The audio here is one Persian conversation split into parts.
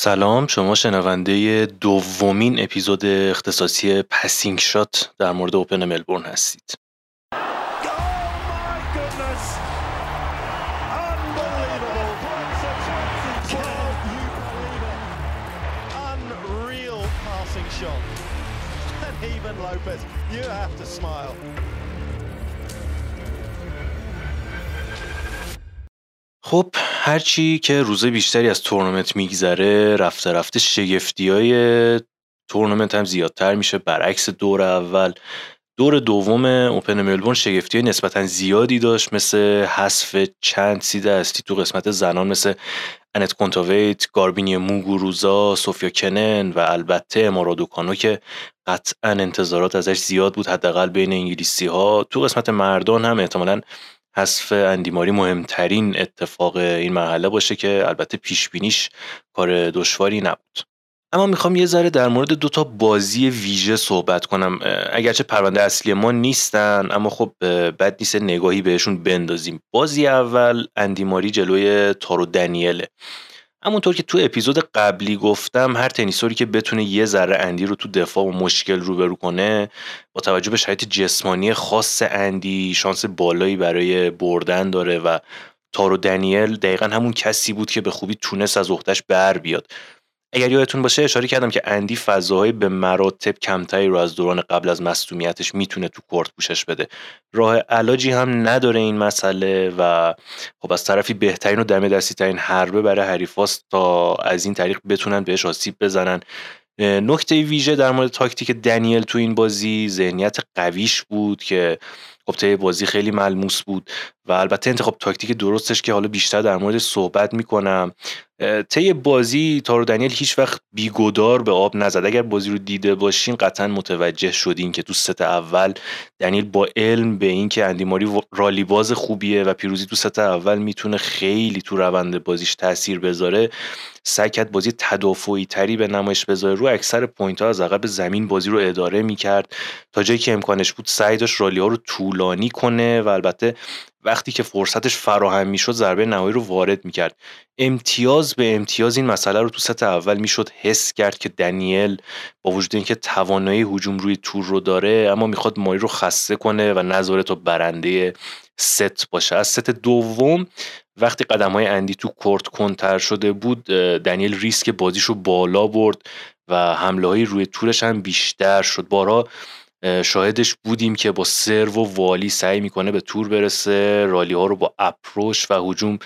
سلام شما شنونده دومین اپیزود اختصاصی پسینگ شات در مورد اوپن ملبورن هستید. خب هرچی که روزه بیشتری از تورنمنت میگذره رفته رفته شگفتی های تورنمنت هم زیادتر میشه. برعکس دور اول دور دوم اوپن ملبورن شگفتی های نسبتا زیادی داشت مثل حذف چند سید اصلی تو قسمت زنان مثل انت کنتاویت، گاربینی موگوروزا، سوفیا کنن و البته امارادوکانو که قطعا انتظارات ازش زیاد بود حداقل بین انگلیسی ها تو قسمت مردان هم احتمالا حذف اندیماری مهمترین اتفاق این مرحله باشه که البته پیش بینیش کار دشواری نبود. اما می‌خوام یه ذره در مورد دو تا بازی ویژه صحبت کنم. اگرچه پرونده اصلی ما نیستن اما خب بد نیست نگاهی بهشون بندازیم. بازی اول اندیماری جلوی تارو دنیله. همونطور که تو اپیزود قبلی گفتم هر تنیسوری که بتونه یه ذره اندی رو تو دفاع و مشکل روبرو کنه با توجه به شرایط جسمانی خاص اندی شانس بالایی برای بردن داره و تارو دنیل دقیقا همون کسی بود که به خوبی تونست از اختش بر بیاد. اگر یادتون باشه اشاره کردم که اندی فضاهایی به مراتب کمتری رو از دوران قبل از مصدومیتش می‌تونه تو کورت پوشش بده. راه علاجی هم نداره این مسئله و خب از طرفی بهترین و دم دستی ترین حربه برای حریفاست تا از این طریق بتونن بهش آسیب بزنن. نکته ویژه در مورد تاکتیک دنیل تو این بازی ذهنیت قویش بود که خب بازی خیلی ملموس بود. و البته انتخاب تاکتیک درستش که حالا بیشتر در مورد صحبت می‌کنم. طی بازی تارو دنیل هیچ وقت بیگدار به آب نزد. اگر بازی رو دیده باشین قطعا متوجه شدین که تو ست اول دنیل با علم به اینکه اندی ماری rally باز خوبیه و پیروزی تو ست اول می‌تونه خیلی تو روند بازیش تاثیر بذاره سعی بازی تدافعی تری به نمایش بذاره. رو اکثر point ها از عقب زمین بازی رو اداره می‌کرد. تا جایی که امکانش بود سعی داشت rally ها رو طولانی کنه و البته وقتی که فرصتش فراهم می‌شد ضربه نهایی رو وارد می‌کرد. امتیاز به امتیاز این مسئله رو تو ست اول می‌شد حس کرد که دنیل با وجود اینکه توانایی هجوم روی تور رو داره اما می‌خواد ماری رو خسته کنه و نذاره تا برنده ست باشه. از ست دوم وقتی قدم های اندی تو court کندتر شده بود دنیل ریسک بازیش رو بالا برد و حمله های روی تورش هم بیشتر شد. بارها شاهدش بودیم که با سرو و volley سعی می‌کنه به تور برسه. rally ها رو با approach و هجوم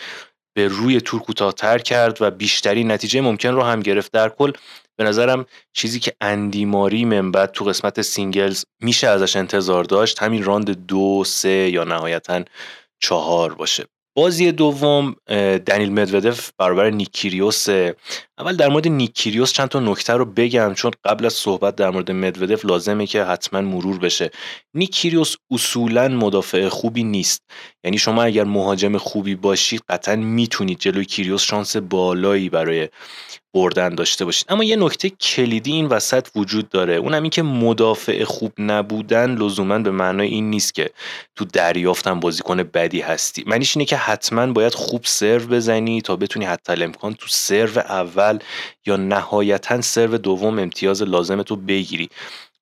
به روی تور کوتاهتر کرد و بیشترین نتیجه ممکن رو هم گرفت. در کل به نظرم چیزی که اندی ماری من بعد تو قسمت singles میشه ازش انتظار داشت همین round دو سه یا نهایتا چهار باشه. بازی دوم دنیل مدودف برابر نیکیریوس. اول در مورد نیکیریوس چند تا نکته رو بگم چون قبل از صحبت در مورد مدودف لازمه که حتما مرور بشه. نیکیریوس اصولا مدافع خوبی نیست. یعنی شما اگر مهاجم خوبی باشید قطعا می‌تونید جلوی کیریوس شانس بالایی برای بردن داشته باشید اما یه نکته کلیدی این وسط وجود داره. اونم این که مدافع خوب نبودن لزوما به معنای این نیست که تو دریافتن بازیکن بدی هستی. معنیش اینه که حتما باید خوب سرو بزنی تا بتونی حتی الامکان تو سرو اول یا نهایتا سرو دوم امتیاز لازم تو بگیری.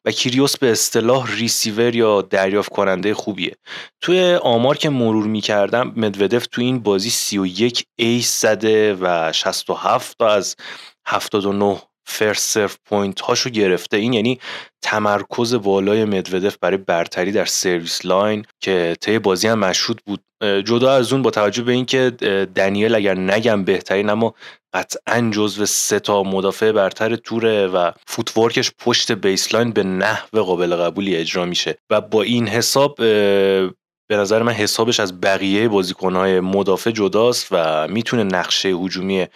و کیریوس به اصطلاح ریسیور یا دریافت کننده خوبیه. توی آمار که مرور می‌کردم مدودف تو این بازی 31 ace زده و 67 تا از 79 first serve point هاشو گرفته. این یعنی تمرکز بالای مدودف برای برتری در service line که طی بازی هم مشهود بود. جدا از اون با توجه به اینکه دنیل اگر نگم بهترین اما قطعا جزو سه تا مدافع برتر tour ه و footwork ش پشت baseline به نحو قابل قبولی اجرا میشه. و با این حساب به نظر من حسابش از بقیه بازیکنهای مدافع جداست و می‌تونه نقشه هجومی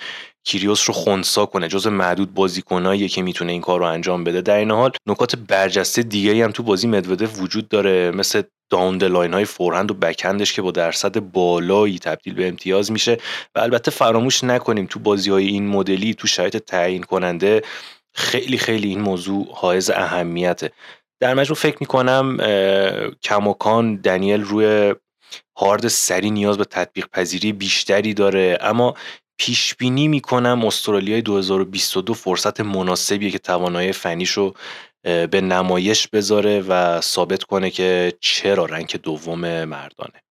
کیریوس رو خونسا کنه. جزو معدود بازیکنایی که می‌تونه این کار رو انجام بده. در این حال نکات برجسته دیگه هم تو بازی مدودف وجود داره مثل داون لاین های فورهند و بکندش که با درصد بالایی تبدیل به امتیاز میشه و البته فراموش نکنیم تو بازی های این مدلی تو شرایط تعیین کننده خیلی خیلی این موضوع حائز اهمیته. در مجموع فکر می‌کنم کماکان دنیل روی هارد سری نیاز به تطبیق پذیری بیشتری داره. اما پیش بینی می‌کنم استرالیای 2022 فرصت مناسبیه که توانایی فنیش رو به نمایش بذاره و ثابت کنه که چرا رنگ دوم مردانه.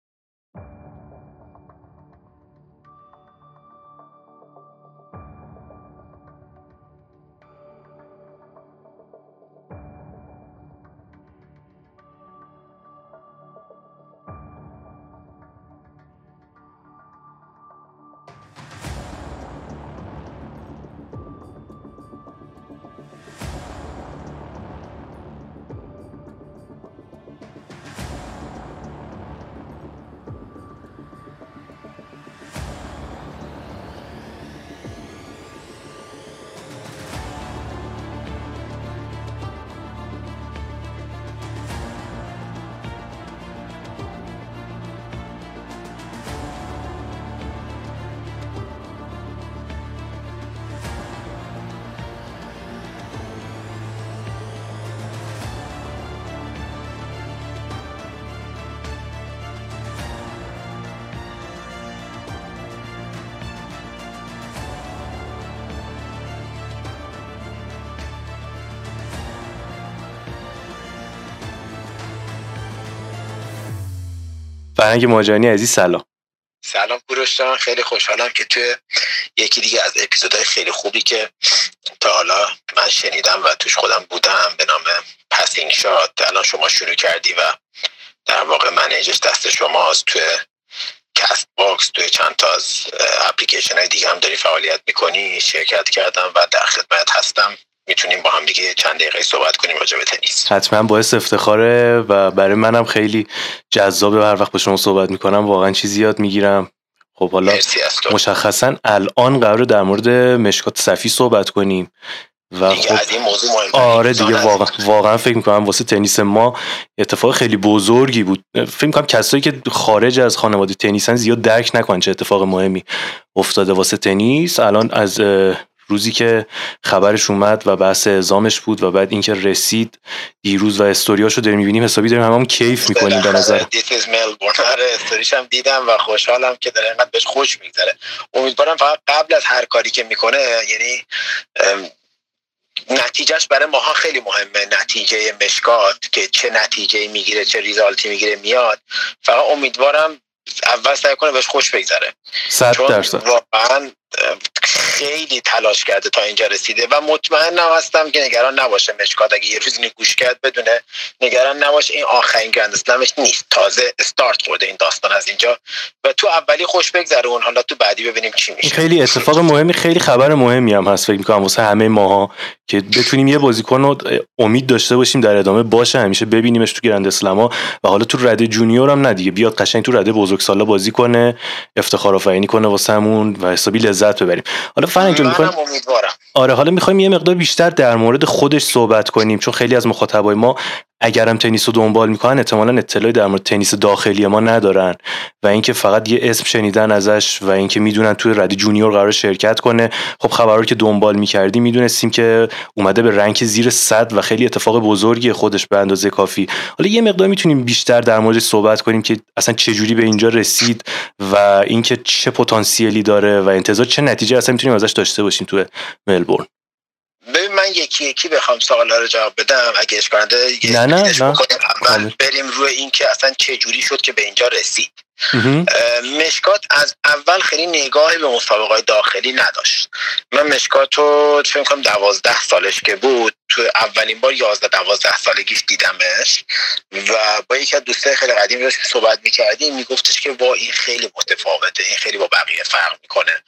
فرنگ ماجانی عزیز سلام. سلام کوروش خیلی خوشحالم که توی یکی دیگه از اپیزودهای خیلی خوبی که تا حالا من شنیدم و توش خودم بودم به نام Passing Shot الان شما شروع کردی و در واقع manage ش دست شماست. توی Castbox توی چند تا از اپلیکیشن های دیگه هم داری فعالیت می‌کنی شرکت کردم و در خدمت هستم. می‌تونیم با هم دیگه چند دقیقه صحبت کنیم راجع به تنیس. حتما باعث افتخاره و برای منم خیلی جذابه هر وقت با شما صحبت می‌کنم واقعا چیزی یاد می‌گیرم. خب حالا مشخصا الان قرار در مورد مشکات صفی صحبت کنیم و خب این موضوع آره دیگه واقعا واقعا فکر می‌کنم واسه تنیس ما اتفاق خیلی بزرگی بود. فکر می‌کنم کسایی که خارج از خانواده تنیسن زیاد درک نکنن چه اتفاق مهمی افتاده واسه تنیس. الان از روزی که خبرش اومد و بحث اعزامش بود و بعد اینکه رسید دیروز و استوریاشو داریم می‌بینیم حسابی داریم همون کیف می‌کنیم به نظر. آره استوریش هم دیدم و خوشحالم که داره اینقدر بهش خوش میگذره. امیدوارم فقط قبل از هر کاری که می‌کنه یعنی نتیجهش برای ماها خیلی مهمه. نتیجه مشکات که چه نتیجه می‌گیره چه ریزالتی می‌گیره میاد. فقط امیدوارم اول سعی کنه بهش خوش بگذره. درصد. واقعا خیلی تلاش کرده تا اینجا رسیده و مطمئنم هستم که نگران نباشه مشکات. اگه یه روز اینو گوش کرد بدونه نگران نباشه. این آخرین گرند نیست. تازه استارت خورده این داستان از اینجا. و تو اولی خوش بگذره اون. حالا تو بعدی ببینیم چی میشه. خیلی اتفاق مهمی خیلی خبر مهمی هم هست فکر می‌کنم واسه همه ماها که بتونیم یه بازیکن رو امید داشته باشیم در ادامه. باشه همیشه ببینیمش تو گرند اسلما و حالا تو رده جونیور هم ندیگه بیاد قشنگ تو رده بزرگسالا بازی کنه افتخار آفرینی کنه واسمون و حسابی لذت ببریم. حالا فرنگ جون می‌خوایم امیدوارم. آره حالا می‌خوایم یه مقدار بیشتر در مورد خودش صحبت کنیم چون خیلی از مخاطبای ما اگرم تنیس رو دنبال می‌کنن احتمالا اطلاعی در مورد تنیس داخلی ما ندارن و اینکه فقط یه اسم شنیدن ازش و اینکه می‌دونن توی رده junior قرار شرکت کنه خب خبر که دنبال می‌کردی می‌دونستیم که اومده به rank زیر صد و خیلی اتفاق بزرگی خودش به اندازه کافی. حالا یه مقدار می‌تونیم بیشتر در مورد صحبت کنیم که اصلا چه جوری به اینجا رسید و اینکه چه پتانسیلی داره و انتظار چه نتیجه اصلا می‌تونیم ازش داشته باشیم تو ملبورن. ببین من یکی یکی بخوام سوالا رو جواب بدم. اگه اشکانده نه نه نه. بریم روی این که اصلا چه جوری شد که به اینجا رسید. مشکات از اول خیلی نگاهی به مسابقات داخلی نداشت. من مشکات رو فکر کنم دوازده سالش که بود تو اولین بار یازده دوازده سالگیش دیدمش. و با یکی از دوستای خیلی قدیم داشت صحبت می‌کردیم میگفتش که با این خیلی متفاوته این خیلی با بقیه فرق می‌کنه.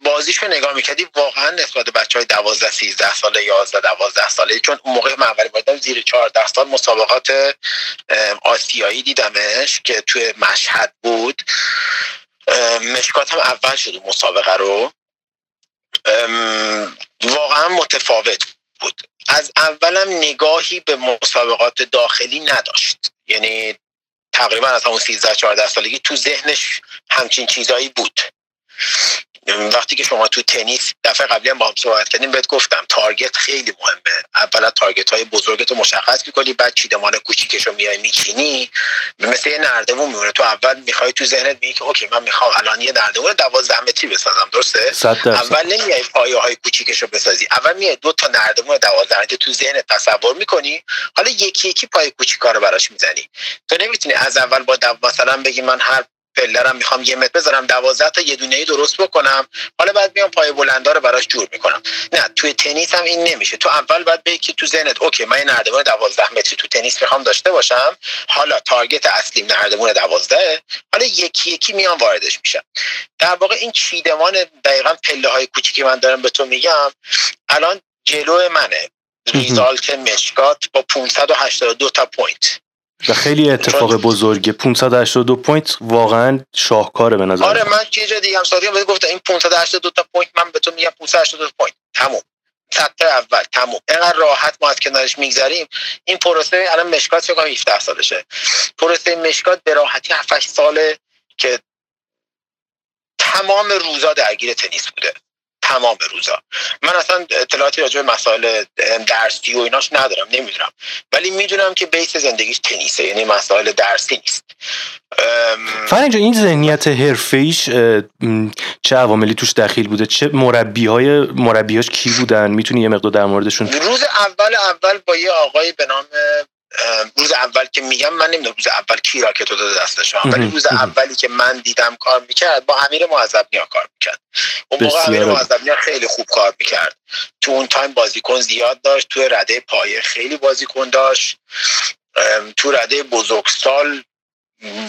بازیش رو نگاه می‌کردی واقعا نسبت بچه های دوازده سیزده ساله یازده دوازده ساله چون اون موقع من اولی بار زیر چهارده سال مسابقات آسیایی دیدمش که توی مشهد بود. مشکات هم اول شد مسابقه رو. واقعا متفاوت بود. از اولم نگاهی به مسابقات داخلی نداشت. یعنی تقریبا از همون 13 14 سالگی تو ذهنش همچین چیزایی بود. وقتی که شما تو تنیس دفعه قبلی هم با هم صحبت کردیم بهت گفتم target خیلی مهمه. اولا target های بزرگت رو مشخص می‌کنی بعد چیدمان کوچیکش رو میای میچینی. مثل یه نردمون میمونه. تو اول می‌خوای تو ذهنت میگی که okay من می‌خوام الان یه نردمون 12 متری بسازم درسته؟ اول نمیای پایه های کوچیکش رو بسازی. اول میای دو تا نردمون 12 متری تو ذهنت تصور می‌کنی. حالا یکی یکی پای کوچیکا رو براش می‌زنی. تو نمی‌تونی از اول با مثلا بگی من هر پله رم می‌خوام یه متر بذارم دوازده تا یه دونه ای درست بکنم. حالا بعد میام پای بلندا رو براش جور می‌کنم. نه توی تنیس هم این نمیشه. تو اول باید بگی که تو ذهنت okay من این نردبون 12 متری تو تنیس می‌خوام داشته باشم. حالا target اصلی نردبون 12 حالا یکی یکی میام واردش میشم. در واقع این چیدمان دقیقا پله های کوچیکی من دارم به تو میگم الان جلو منه. result مشکات با 582 تا point. و خیلی اتفاق بزرگه. 582 point واقعا شاهکاره به نظر آره من. که جا دیگه هم سادی هم گفتم این 582 تا point من به تو میگم 582 point. تموم. سطح اول تموم. اینقدر راحت ما از کنارش میگذریم. این پروسه الان مشکات فکر کنم 17 سالشه. پروسه مشکات به راحتی 7 ساله که تمام روزا درگیر تنیس بوده. تمام روزا. من اصلا اطلاعاتی راجع به مسائل درسی و ایناش ندارم نمی‌دونم. ولی می‌دونم که بیس زندگیش تنیسه یعنی مسائل درسی نیست. فرنج این ذهنیت حرفه‌ایش چه عواملی توش دخیل بوده؟ چه مربی های مربیاش کی بودن؟ می‌تونی یه مقدار در موردشون روز اول اول با یه آقای به نام روز اول که میگم من نمی‌دونم روز اول کی راکت رو داده دستش ولی روز اولی که من دیدم کار می‌کرد با امیر معذبنیا کار می‌کرد. اون موقع امیر معذبنیا خیلی خوب کار می‌کرد. تو اون تایم بازیکن زیاد داشت تو رده پایه خیلی بازیکن داشت. تو رده بزرگسال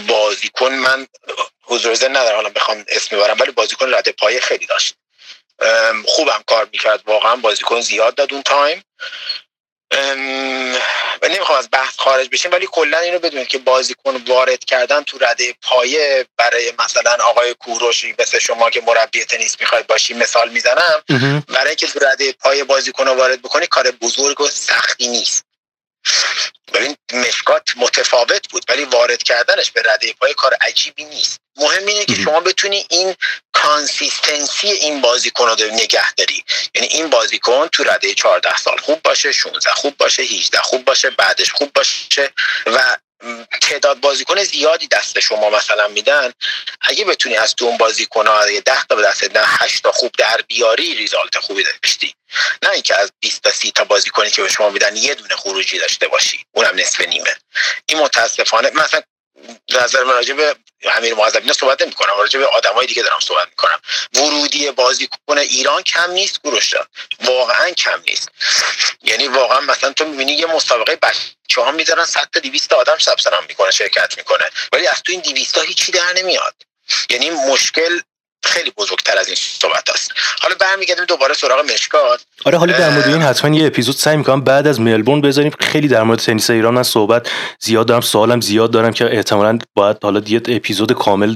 بازیکن من حضور زن ندارم حالا بخوام اسم ببرم ولی بازیکن رده پایه خیلی داشت. خوبم کار می‌کرد واقعا بازیکن زیاد داد اون تایم. و نمی‌خوام از بحث خارج بشیم ولی کلا اینو بدونید که بازیکن وارد کردن تو رده پایه برای مثلا آقای کوروشی مثل شما که مربی تنیس می‌خواید باشی مثال می‌زنم. برای اینکه تو رده پایه بازیکن رو وارد بکنی کار بزرگ و سختی نیست. ببین مشکات متفاوت بود ولی وارد کردنش به رده پای کار عجیبی نیست. مهم اینه که شما بتونی این consistency این بازیکن رو نگه داری. یعنی این بازیکن تو رده 14 سال خوب باشه 16 خوب باشه 18 خوب باشه بعدش خوب باشه و تعداد بازیکن زیادی دست شما مثلا میدن. اگه بتونی از تو اون بازیکن ها 10 تا به دست نه 8 تا خوب در بیاری result خوبی داشتی. نه اینکه از 20 تا 30 تا بازیکنی که به شما میدن یه دونه خروجی داشته باشی. اونم نصف نیمه. این متاسفانه مثلا نظر من راجع به امیر معظم اینا صحبت نمی کنم راجع به آدمای دیگه دارم صحبت می‌کنم. ورودی بازیکن ایران کم نیست گروش واقعا کم نیست. یعنی واقعا مثلا تو می‌بینی یه مسابقه بچه ها می‌ذارن 100 تا 200 آدم ثبت نام می‌کنه شرکت می‌کنه. ولی از تو این 200 تا هیچی در نمیاد. یعنی مشکل خیلی بزرگتر از این صحبت است. حالا برمیگردیم دوباره سراغ مشکات. آره حالا در مورد این حتما یه اپیزود سعی می‌کنم بعد از ملبورن بذاریم. خیلی در مورد تنیس ایران من صحبت زیاد دارم سوالم زیاد دارم که احتمالا باید حالا یه اپیزود کامل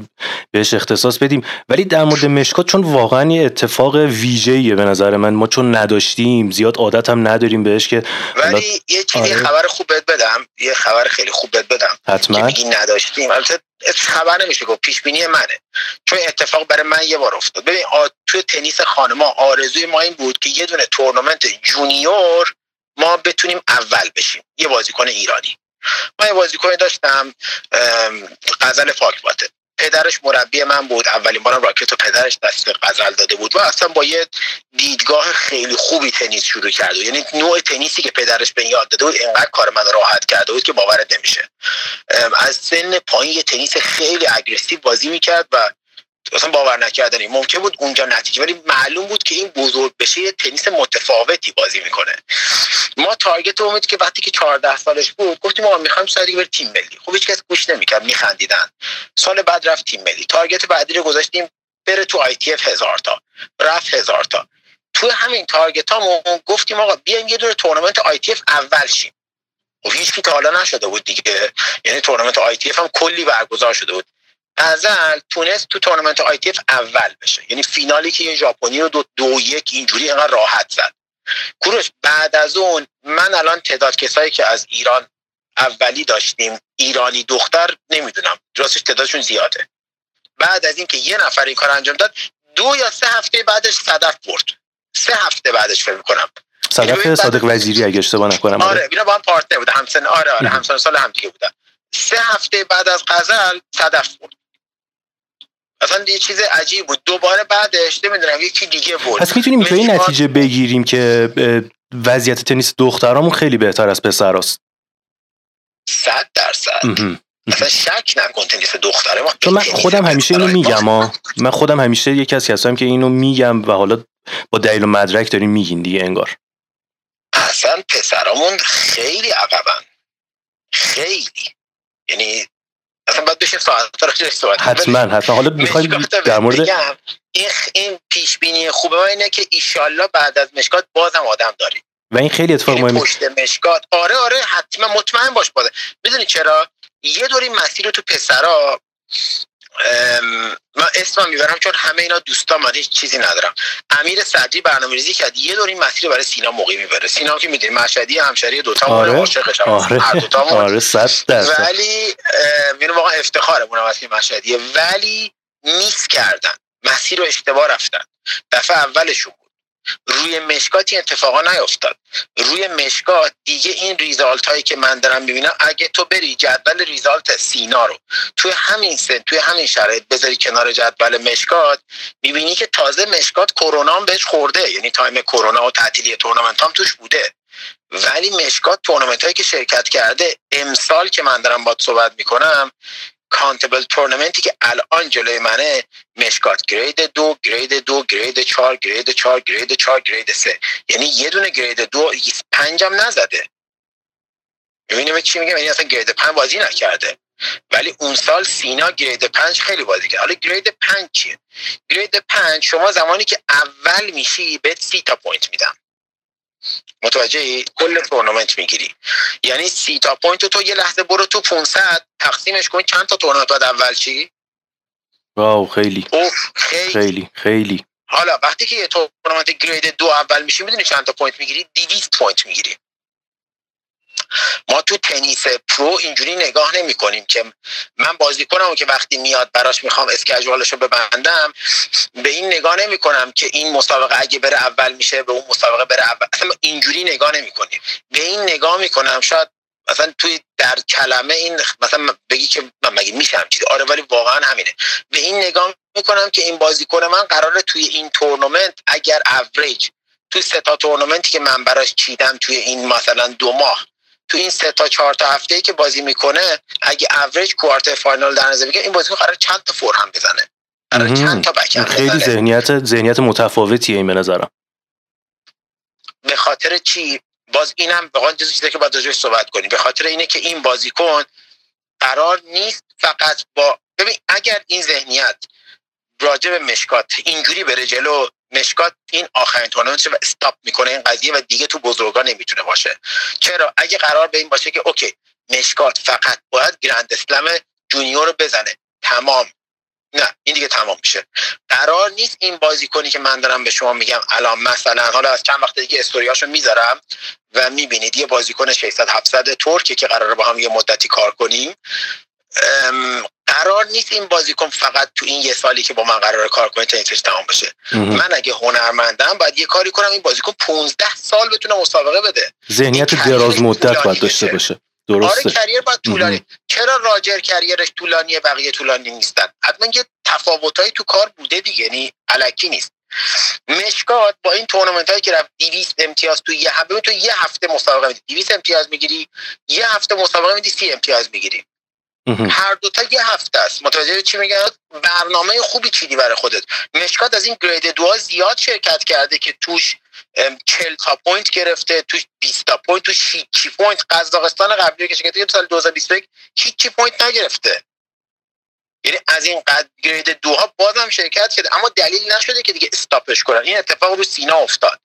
بهش اختصاص بدیم. ولی در مورد مشکات چون واقعا یه اتفاق ویژه‌ایه به نظر من. ما چون نداشتیم زیاد عادت هم نداریم بهش که ولی یه چیزی آره. خبر خوب بهت بدم. یه خبر خیلی خوب بهت بدم. حتما. که نداشتیم. البته خبر نمیشه گفت. پیش بینی منه. چون اتفاق برای من یه بار افتاد. ببین توی تنیس خانما آرزوی ما این بود که یه دونه تورنمنت جونیور ما بتونیم اول بشیم. یه بازیکن ایرانی. من یه بازیکن داشتم غزل فاکباته. پدرش مربی من بود. اولین بارم راکت و پدرش دست غزل داده بود. و اصلا با یه دیدگاه خیلی خوبی تنیس شروع کرد. یعنی نوع تنیسی که پدرش به یاد داده بود اینقدر کار من راحت کرده بود که باورت نمیشه. از سن پایین یه تنیس خیلی اگریسیو بازی می‌کرد و اصلا باور نکردنی. ممکن بود اونجا نتیجه ولی معلوم بود که این بزرگ بشه یه تنیس متفاوتی بازی می‌کنه. ما target امید که وقتی که 14 سالش بود گفتیم ما می‌خوایم سال دیگه تیم ملی. خب هیچ کس گوش نمی‌کرد میخندیدن. سال بعد رفت تیم ملی. target بعدی رو گذاشتیم بره تو ITF هزار تا. رفت هزار تا. تو همین target ها گفتیم آقا بیایم یه دور تورنمنت ITF اول شیم. و خب هیچ تا حالا نشده بود دیگه. یعنی تورنمنت ITF هم کلی برگزار شده بود. ازل تونست تو تورنمنت ITF اول بشه. یعنی فینالی که یه ژاپنی رو دو, دو یک اینجوری اینقدر راحت زد. کوروش بعد از اون من الان تعداد کسایی که از ایران اولی داشتیم ایرانی دختر نمی‌دونم. راستش تعدادشون زیاده. بعد از اینکه یه نفر این کار انجام داد دو یا سه هفته بعدش صدف برد. سه هفته بعدش فکر کنم صدف صادق وزیری اگه اشتباه نکنم. آره اینا با هم پارتنر بوده همسن آره آره همسن سال هم دیگه بودن. سه هفته بعد از غزل صدف برد. اصلا یه چیز عجیب بود. دوباره بعدش نمی‌دونم یکی دیگه بود. پس می‌تونیم این نتیجه بگیریم که وضعیت تنیس دخترامون خیلی بهتر از پسراست. صد درصد. اصلا شک نکن تنیس دختره ما. چون من خودم همیشه اینو میگم من خودم همیشه یکی از کسایی که اینو میگم و حالا با دلیل و مدرک داریم میگین دیگه انگار. اصلا پسرامون خیلی عقبن. خیلی. یعنی اصلا باید بشه ساعت صحبت حتما حتما. حالا می‌خوایم در مورد این این پیش بینی خوبه ما اینه که ایشالله بعد از مشکات بازم آدم داریم و این خیلی اتفاق یعنی مهمه. پشت مشکات آره آره حتما مطمئن باش باده می‌دونی چرا؟ یه دوری مسیر رو تو پسرا من اسمم می‌برم چون همه اینا دوستان من هیچ چیزی ندارم. امیر صدری برنامه ریزی کرد. یه دور این مسیر برای سینا موقعی می‌بره. سینا که می‌دونی مشهدی همشری دوتا آره. عاشقش آره. آره صد ولی اینو واقعا افتخارمون از مشهدیه. ولی miss کردن. مسیر رو اشتباه رفتن. دفعه اولشون روی مشکات این اتفاقا نیفتاد. روی مشکات دیگه این result هایی که من دارم می‌بینم اگه تو بری جدول result سینا رو توی همین سن توی همین شرایط بذاری کنار جدول مشکات می‌بینی که تازه مشکات کرونا هم بهش خورده. یعنی time کرونا و تعطیلی تورنمنت هم توش بوده. ولی مشکات تورنمنت هایی که شرکت کرده امسال که من دارم باید صحبت می‌کنم countable تورنمنتی که الان جلوی منه مشکات grade دو grade دو grade چهار grade چهار grade چهار grade سه. یعنی یه دونه grade دو پنجم نزده. می‌بینیم چی میگم یعنی اصلا grade پنج بازی نکرده. ولی اون سال سینا grade پنج خیلی بازی کرد. حالا grade پنج چیه؟ grade پنج شما زمانی که اول میشی بهت سی تا point میدن. متوجه کل تورنمنت می‌گیری. یعنی سی تا point تو یه لحظه برو تو 500 تقسیمش کن چند تا تورنمنت بعد اول چی؟ wow خیلی. خیلی. خیلی خیلی. حالا وقتی که یه تورنمنت grade دو اول میشی می‌دونی چند تا point می‌گیری؟ 200 point می‌گیری. ما تو تنیس پرو اینجوری نگاه نمی کنیم که من بازی کنم که وقتی میاد براش می‌خوام schedule ش رو ببندم به این نگاه نمی کنم که این مسابقه اگه بره اول میشه به اون مسابقه بره اول. اصلا اینجوری نگاه نمی کنیم. به این نگاه می‌کنم شاید مثلا توی در کلمه این مثلا بگی که من مگه میشم چیزی؟ آره ولی واقعا همینه. به این نگاه می‌کنم که این بازیکن من قراره توی این تورنمنت اگر اوریج توی سه تا تورنمنتی که من براش چیدم توی این مثلا دو ماه تو این سه تا چهار تا هفته ای که بازی می‌کنه اگه average quarter final در نظر بگیریم این بازیکن قرار چند تا forehand بزنه؟ قرار چند تا بک خیلی ذهنیت ذهنیت متفاوتیه این به نظرم. به خاطر چی؟ باز اینم واقعا جزو چیزی که باید راجعش صحبت کنیم. به خاطر اینه که این بازیکن قرار نیست فقط با ببین اگر این ذهنیت راجع به مشکات اینجوری بره جلو مشکات این آخرین تورنمنت و استاپ می‌کنه این قضیه و دیگه تو بزرگا نمی‌تونه باشه. چرا؟ اگه قرار به این باشه که اوکی مشکات فقط باید گرند اسلم جونیور رو بزنه. تمام. نه این دیگه تمام میشه. قرار نیست این بازیکنی که من دارم به شما میگم الان مثلا حالا از چند وقت دیگه استوریاشو می‌ذارم و می‌بینید یه بازیکن 600 700 ترکه که قراره با هم یه مدتی کار کنیم قرار نیست این بازیکن فقط تو این یه سالی که با من قرار کار کنه تنیسش تمام بشه. من اگه هنرمندم باید یه کاری کنم این بازیکن 15 سال بتونه مسابقه بده. ذهنیت دراز مدت باید داشته باشه. درسته. آره کریر باید طولانی. چرا راجر کریرش طولانیه بقیه طولانی نیستن؟ حتما یه تفاوتایی تو کار بوده دیگه یعنی علکی نیست. مشکات با این تورنمنت هایی که رفت 200 امتیاز تو یه هفته تو یه هفته مسابقه میدی. 200 امتیاز می‌گیری یه هفته مسابقه میدی 30 امتیاز می‌گیری. هر دوتا یه هفته است. متوجه چی میگن برنامه خوبی چیدی برای خودت. مشکات از این گرید دو زیاد شرکت کرده که توش 40 تا point گرفته توش 20 تا point توش 6 point. قزاقستان قبلی که شرکت سال 2021 هیچ point نگرفته. یعنی از این قد grade دوها بازم شرکت کرده اما دلیل نشده که دیگه stop ش کنن. این اتفاق رو سینا افتاد.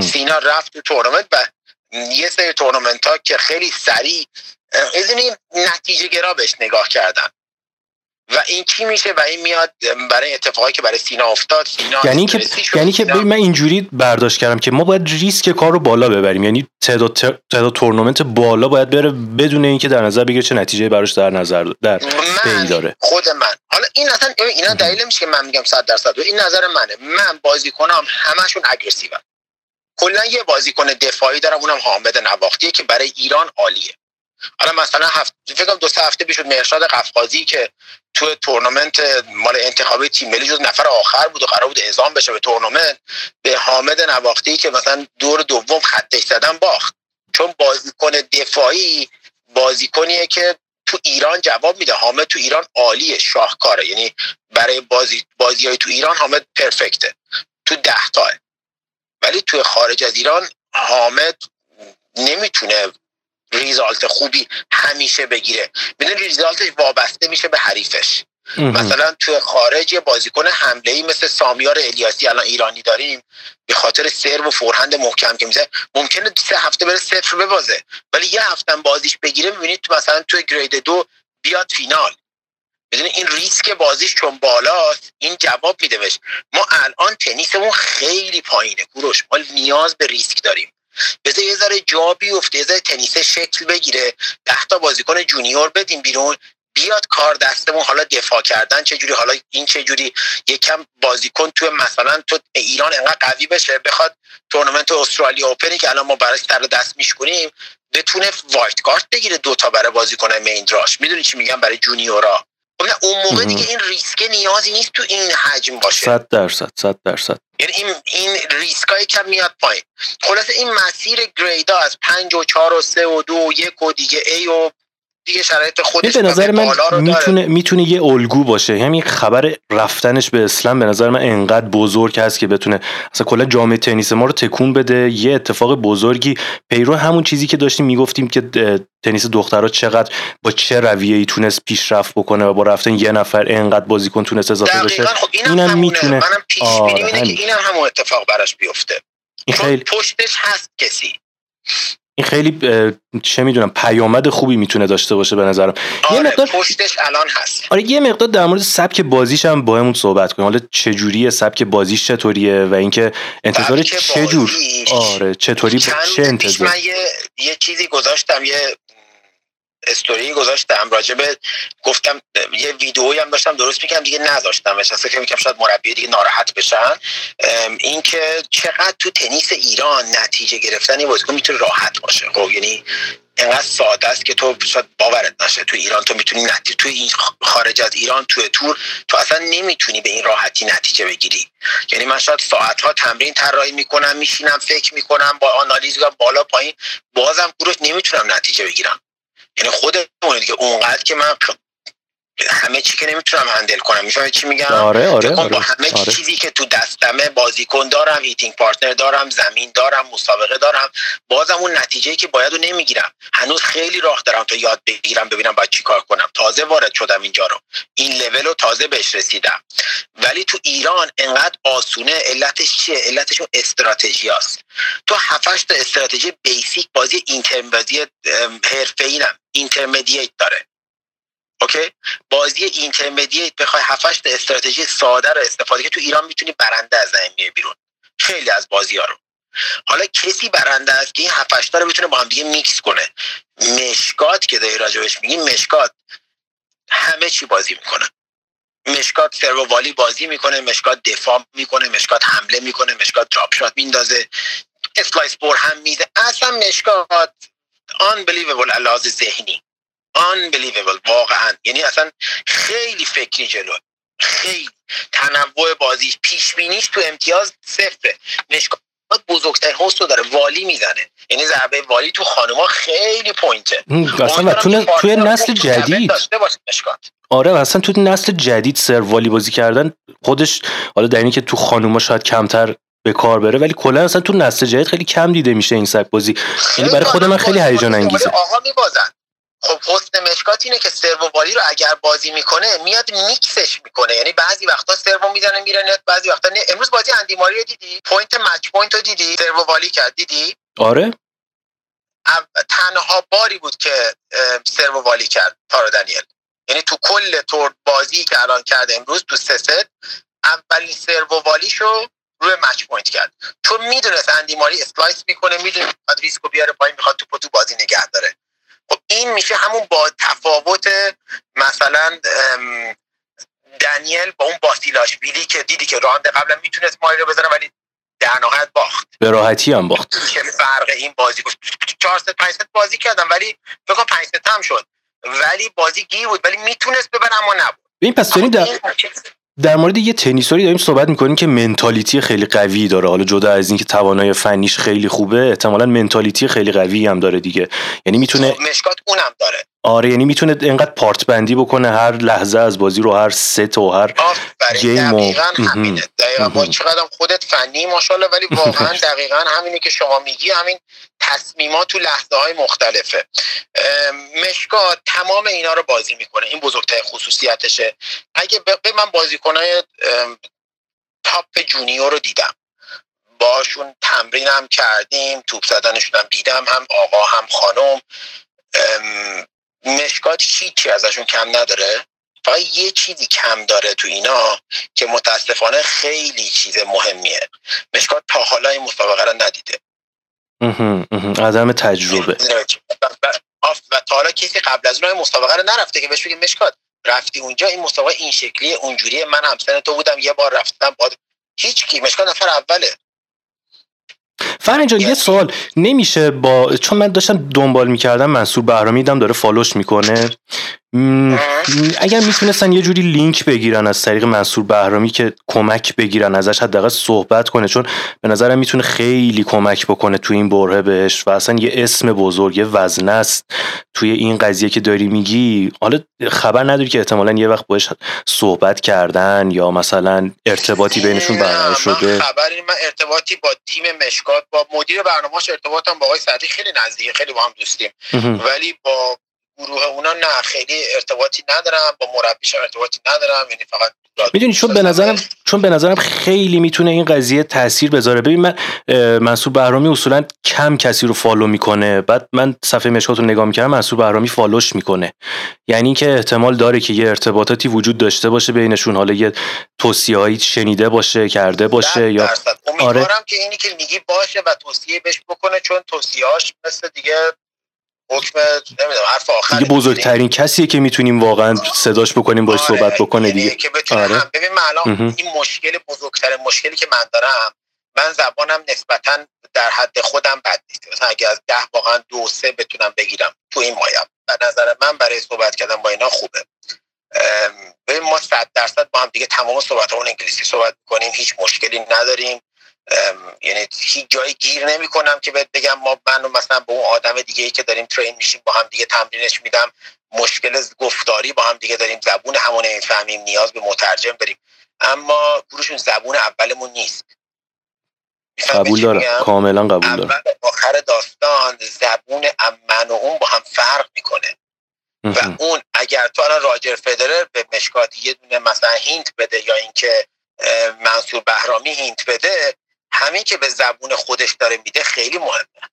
سینا رفت تو تورنمنت و یه سری تورنمنت ها که خیلی سریع این نتیجه گرا بهش نگاه کردن. و این چی میشه و این میاد برای اتفاقی که برای سینا افتاد سینا یعنی که یعنی که من اینجوری برداشت کردم که ما باید ریسک کار رو بالا ببریم. یعنی تعداد تعداد تورنمنت بالا باید بره بدون اینکه در نظر بگیره چه نتیجه براش در نظر در من داره. خود من. حالا این اصلا اینا دلیل میشه که من میگم 100 درصد. این نظر منه. من بازیکنام همشون اگریسیو کلا یه بازیکن دفاعی دارم اونم حامد نواختیه که برای ایران عالیه. حالا مثلا هفت فکر دو سه هفته پیش مرشاد قفقازی که تو تورنمنت مال انتخابی تیم ملی جز نفر آخر بود و قرار بود اعزام بشه به تورنمنت به حامد نواختی که مثلا دور دوم خطش زدن باخت. چون بازیکن دفاعی بازیکنیه که تو ایران جواب میده. حامد تو ایران عالیه شاهکاره. یعنی برای بازی بازی های تو ایران حامد پرفکته. تو ده تاه ولی تو خارج از ایران حامد نمی‌تونه ریزالت خوبی همیشه بگیره. می‌دونی ریزالتش وابسته میشه به حریفش. مثلا تو خارج یه بازیکن حمله ای مثل سامیار الیاسی الان ایرانی داریم به خاطر سرو و فورهند محکم که میزه ممکنه سه هفته بره صفر ببازه. ولی یه هفته بازیش بگیره می‌بینید تو مثلا تو گرید دو بیاد فینال. بدون این ریسک بازیش چون بالاست این جواب میده بهش ما الان تنیسمون خیلی پایینه کوروش. ما نیاز به ریسک داریم. بذار یه ذره جا بیفته یه ذره تنیس شکل بگیره. ده تا بازیکن junior بدیم بیرون. بیاد کار دستمون حالا دفاع کردن چه جوری حالا این چه جوری. یکم بازیکن تو مثلا تو ایران انقدر قوی بشه بخواد تورنمنت استرالیا اوپنی که الان ما براش سر دست میشکنیم بتونه wild card بگیره دوتا برای بازیکن main draw ش. می‌دونی چی میگم برای junior ا؟ خب اون موقع دیگه این ریسک نیازی نیست تو این حجم باشه. 100 درصد 100 درصد. یعنی این این ریسکای کم میاد پایین. خلاصه این مسیر گریدا از 5 و 4 و 3 و 2 و 1 و دیگه ای و دیگه شرایط خودش به نظر من می‌تونه می‌تونه یه الگو باشه. همین خبر رفتنش به اسلام به نظر من انقدر بزرگ هست که بتونه اصلا کلا جامعه تنیس ما رو تکون بده. یه اتفاق بزرگی پیرو همون چیزی که داشتیم می‌گفتیم که تنیس دخترها چقدر با چه رویه‌ای تونست پیشرفت بکنه و با رفتن یه نفر انقدر بازیکن تونست اضافه بشه. خب اینم, اینم می‌تونه منم پیش که اینم همون اتفاق براش بیفته. این خیلی پشتش هست کسی. این خیلی چه می‌دونم پیامد خوبی می‌تونه داشته باشه به نظرم. آره یه مقدار پشتش الان هست. آره یه مقدار در مورد سبک بازیش هم با همون صحبت کنیم. حالا چه جوریه سبک بازیش چطوریه و اینکه انتظار چه جور آره چطوری؟ چه انتظار من یه, یه چیزی گذاشتم یه استوری گذاشتم راجبه گفتم یه ویدئویی هم داشتم درست می‌کنم دیگه نذاشتم. احساس فکر می‌کنم شاید مربی دیگه ناراحت بشن. اینکه چقدر تو تنیس ایران نتیجه گرفتن یه بازیکن می‌تونه راحت باشه. خب یعنی اینقدر ساده است که تو شاید باورت نشه. تو ایران تو می‌تونی نتیجه تو این خارج از ایران تو تور تو اصلا نمی‌تونی به این راحتی نتیجه بگیری. یعنی من شاید ساعت ها تمرین طراحی می‌کنم میشینم فکر می‌کنم با آنالیز بالا پایین بازم گروه نمی‌تونم نتیجه بگیرم. یعنی خودمون دیگه اونقدر که من همه چی که نمی‌تونم handle کنم. می‌فهمی چی میگم؟ آره آره, آره. با همه آره. چیزی که تو دستمه بازیکن دارم hitting partner دارم زمین دارم مسابقه دارم بازم اون نتیجه که باید رو نمی‌گیرم. هنوز خیلی راه دارم تا یاد بگیرم ببینم باید چی کار کنم. تازه وارد شدم اینجا رو. این لول رو تازه بهش رسیدم. ولی تو ایران انقدر آسونه علتش چیه؟ علتش اون استراتژی است تو هفتش تا استراتژی basic بازی intermediate حرفه‌ای intermediate داره. اوکی؟ بازی intermediate بخوای 7 استراتژی ساده رو استفاده که تو ایران می‌تونی برنده از زمین بیرون. خیلی از بازی ها رو. حالا کسی برنده است که این 7 رو بتونه با هم دیگه میکس کنه. مشکات که داری راجبش میگی مشکات همه چی بازی می‌کنه. مشکات سرو والی بازی می‌کنه مشکات دفاع می‌کنه مشکات حمله می‌کنه مشکات دراپ شات میندازه اسلایس بور هم میده. اصلا مشکات unbelievable علاوه ذهنی. Unbelievable واقعا. یعنی اصلا خیلی فکری جلو. خیلی. تنوع بازی پیش بینیش تو امتیاز صفره. مشکات بزرگترین هست رو داره والی می‌زنه. یعنی ضربه والی تو خانوما خیلی پوینته. اصلا تو توی نسل جدید. آره اصلا تو نسل جدید سر والی بازی کردن خودش حالا در که تو خانوما شاید کمتر به کار بره ولی کلا اصلا تو نسل جدید خیلی کم دیده میشه این سگ بازی. یعنی برای خود من خیلی هیجان انگیزه. آقا میبازن. خب حسن مشکات اینه که serve volley رو اگر بازی می‌کنه میاد میکسش می‌کنه. یعنی بعضی وقتا سرو می‌زنه میره net بعضی وقتا نه. امروز بازی اندی ماری دیدی؟ point match point رو دیدی؟ serve volley کرد دیدی؟ آره. تنها باری بود که serve volley کرد تارو دنیل یعنی تو کل tour بازی که الان کرده امروز تو سه ست اولین serve volley شو روی match point کرد. چون می‌دونست اندی ماری slice می‌کنه می‌خواد ریسکو بیاره پایین می‌خواد توپو تو بازی نگه داره. خب این میشه همون با تفاوت مثلا دنیل با اون باسیلاشویلی که دیدی که راند قبلا می‌تونست ماری رو بزنه ولی در نهایت باخت. به راحتی هم باخت. که فرق این بازی بود چهار ست پنج ست بازی کردم ولی فکر پنج ست هم شد. ولی بازی گیر بود ولی می‌تونست ببره اما نبود. این پس در در مورد یه تنیسوری داریم صحبت می‌کنیم که mentality خیلی قوی داره. حالا جدا از اینکه توانای فنیش خیلی خوبه احتمالا mentality خیلی قوی هم داره دیگه. یعنی می‌تونه خب، مشکات اونم داره. آره یعنی می‌تونه اینقدر part بندی بکنه هر لحظه از بازی رو هر ست و هر گیم دقیقا همینه. دقیقا با چقدر خودت فنی ماشاءالله ولی واقعا دقیقا همینه که شما میگی همین تصمیمات تو لحظه های مختلفه مشکات تمام اینا رو بازی می‌کنه. این بزرگترین خصوصیتشه. اگه به من بازیکنهای top junior رو دیدم. باشون تمرین هم کردیم توپ زدنشون هم دیدم هم آقا هم خانم. مشکات هیچی ازشون کم نداره. فقط یه چیزی کم داره تو اینا که متاسفانه خیلی چیز مهمیه. مشکات تا حالا این مسابقه رو ندیده. عدم تجربه. و تا حالا کسی قبل از اون مسابقه رو نرفته که بهش بگیم مشکات رفتی اونجا این مسابقه این شکلی اونجوری من همسن تو بودم یه بار رفتم باد هیچ کی مشکات نفر اوله. فرنج یه سوال. نمیشه با چون من داشتم دنبال می‌کردم منصور بهرامی دیدم داره فالوش می‌کنه. اگر می‌تونستن یه جوری لینک بگیرن از طریق منصور بهرامی که کمک بگیرن ازش حداقل صحبت کنه چون به نظرم می‌تونه خیلی کمک بکنه تو این بره بهش و اصلا یه اسم بزرگ یه وزنه است توی این قضیه که داری میگی. حالا خبر نداری که احتمالا یه وقت باش صحبت کردن یا مثلا ارتباطی بینشون برقرار شده؟ خبری من ارتباطی با تیم مشکات با مدیر برنامه‌اش ارتباطم با آقای خیلی نزدیک خیلی با هم دوستیم. ولی با گروه اونا نه خیلی ارتباطی ندارم با مربیش ارتباطی ندارم یعنی فقط می‌دونی چون به نظرم چون به نظرم خیلی می‌تونه این قضیه تاثیر بذاره. ببین من منصور بهرامی اصولا کم کسی رو فالو می‌کنه. بعد من صفحه مشکات رو نگاه می‌کردم منصور بهرامی فالوش می‌کنه. یعنی که احتمال داره که یه ارتباطاتی وجود داشته باشه بینشون. حالا یه توصیه‌ای شنیده باشه کرده باشه یا آره. که اینی که میگی باشه و توصیه بهش بکنه چون توصیه‌اش مثل دیگه حکم نمی‌دونم حرف آخر دیگه بزرگترین کسیه که می‌تونیم واقعا صداش بکنیم باش آره. صحبت بکنه یعنی دیگه. که آره. ببین من الان این مشکل بزرگترین مشکلی که من دارم من زبانم نسبتا در حد خودم بد نیست. مثلا اگه از ده واقعا دو سه بتونم بگیرم تو این مایم. به نظر من برای صحبت کردن با اینا خوبه. ببین ما صد درصد با هم دیگه تمام صحبت انگلیسی صحبت کنیم هیچ مشکلی نداریم. یعنی هیچ جایی گیر نمی کنم که بهت بگم ما من مثلا به اون آدم دیگه ای که داریم ترین میشیم با هم دیگه تمرینش میدم. مشکل گفتاری با هم دیگه داریم. زبون همون نمی‌فهمیم نیاز به مترجم داریم اما گروشون زبون اولمون نیست. قبول دارم. کاملا قبول دارم. آخر داستان زبون من و اون با هم فرق می‌کنه. و اون اگر تو الان راجر فدرر به مشکات یه دونه مثلا hint بده یا اینکه منصور بهرامی hint بده همین که به زبون خودش داره میده خیلی مهمه.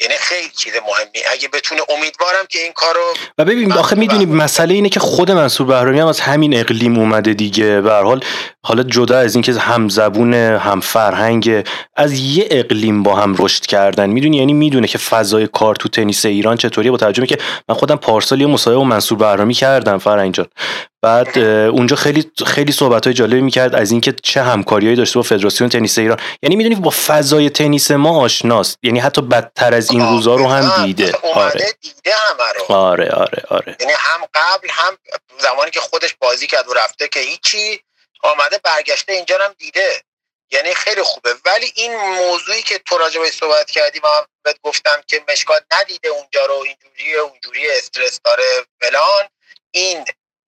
یعنی خیلی چیز مهمی. اگه بتونه امیدوارم که این کارو و ببین آخه می‌دونی مسئله اینه که خود منصور بهرامی هم از همین اقلیم اومده دیگه. به هر حال حالا جدا از اینکه هم زبون هم فرهنگ از یه اقلیم با هم رشد کردن. می‌دونی یعنی می‌دونه که فضای کار تو تنیس ایران چطوریه؟ با توجه که من خودم پارسال یه مصاحبه با منصور بهرامی کردم فرهنگ جان. بعد اونجا خیلی خیلی صحبت های جالبی می‌کرد از اینکه چه همکاریهایی داشته با فدراسیون تنیس ایران. یعنی می‌دونی با فضای تنیس ما آشناست. یعنی حتی بدتر از این روزا رو هم دیده. آره. دیده همه رو. آره آره آره. یعنی هم قبل هم زمانی که خودش بازی کرد و رفته که هیچی آمده برگشته اینجا هم دیده. یعنی خیلی خوبه. ولی این موضوعی که تو راجع صحبت کردی و من بهت گفتم که مشکات ندیده اونجا رو اینجوری اونجوری استرس داره فلان این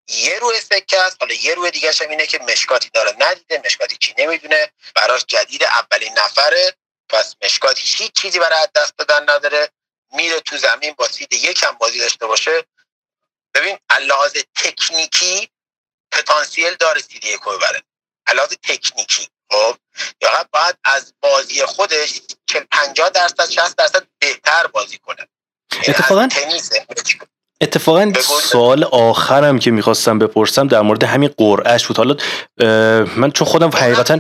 یه روی سکه است حالا یه روی دیگه هم اینه که مشکاتی داره. ندیده مشکاتی چی نمی‌دونه. براش جدید اولین نفره. پس مشکاتی هیچ چیزی برای دست دادن نداره. میره تو زمین با سید یکم بازی داشته باشه. ببین لحاظ تکنیکی پتانسیل داره سید یک ببره. لحاظ تکنیکی. خب؟ یا باید از بازی خودش که 50 درصد 60 درصد بهتر بازی کنه. یعنی اتفاقا اتفاقا سوال آخرم که می‌خواستم بپرسم در مورد همین قرعهش بود. حالا من چون خودم حقیقتا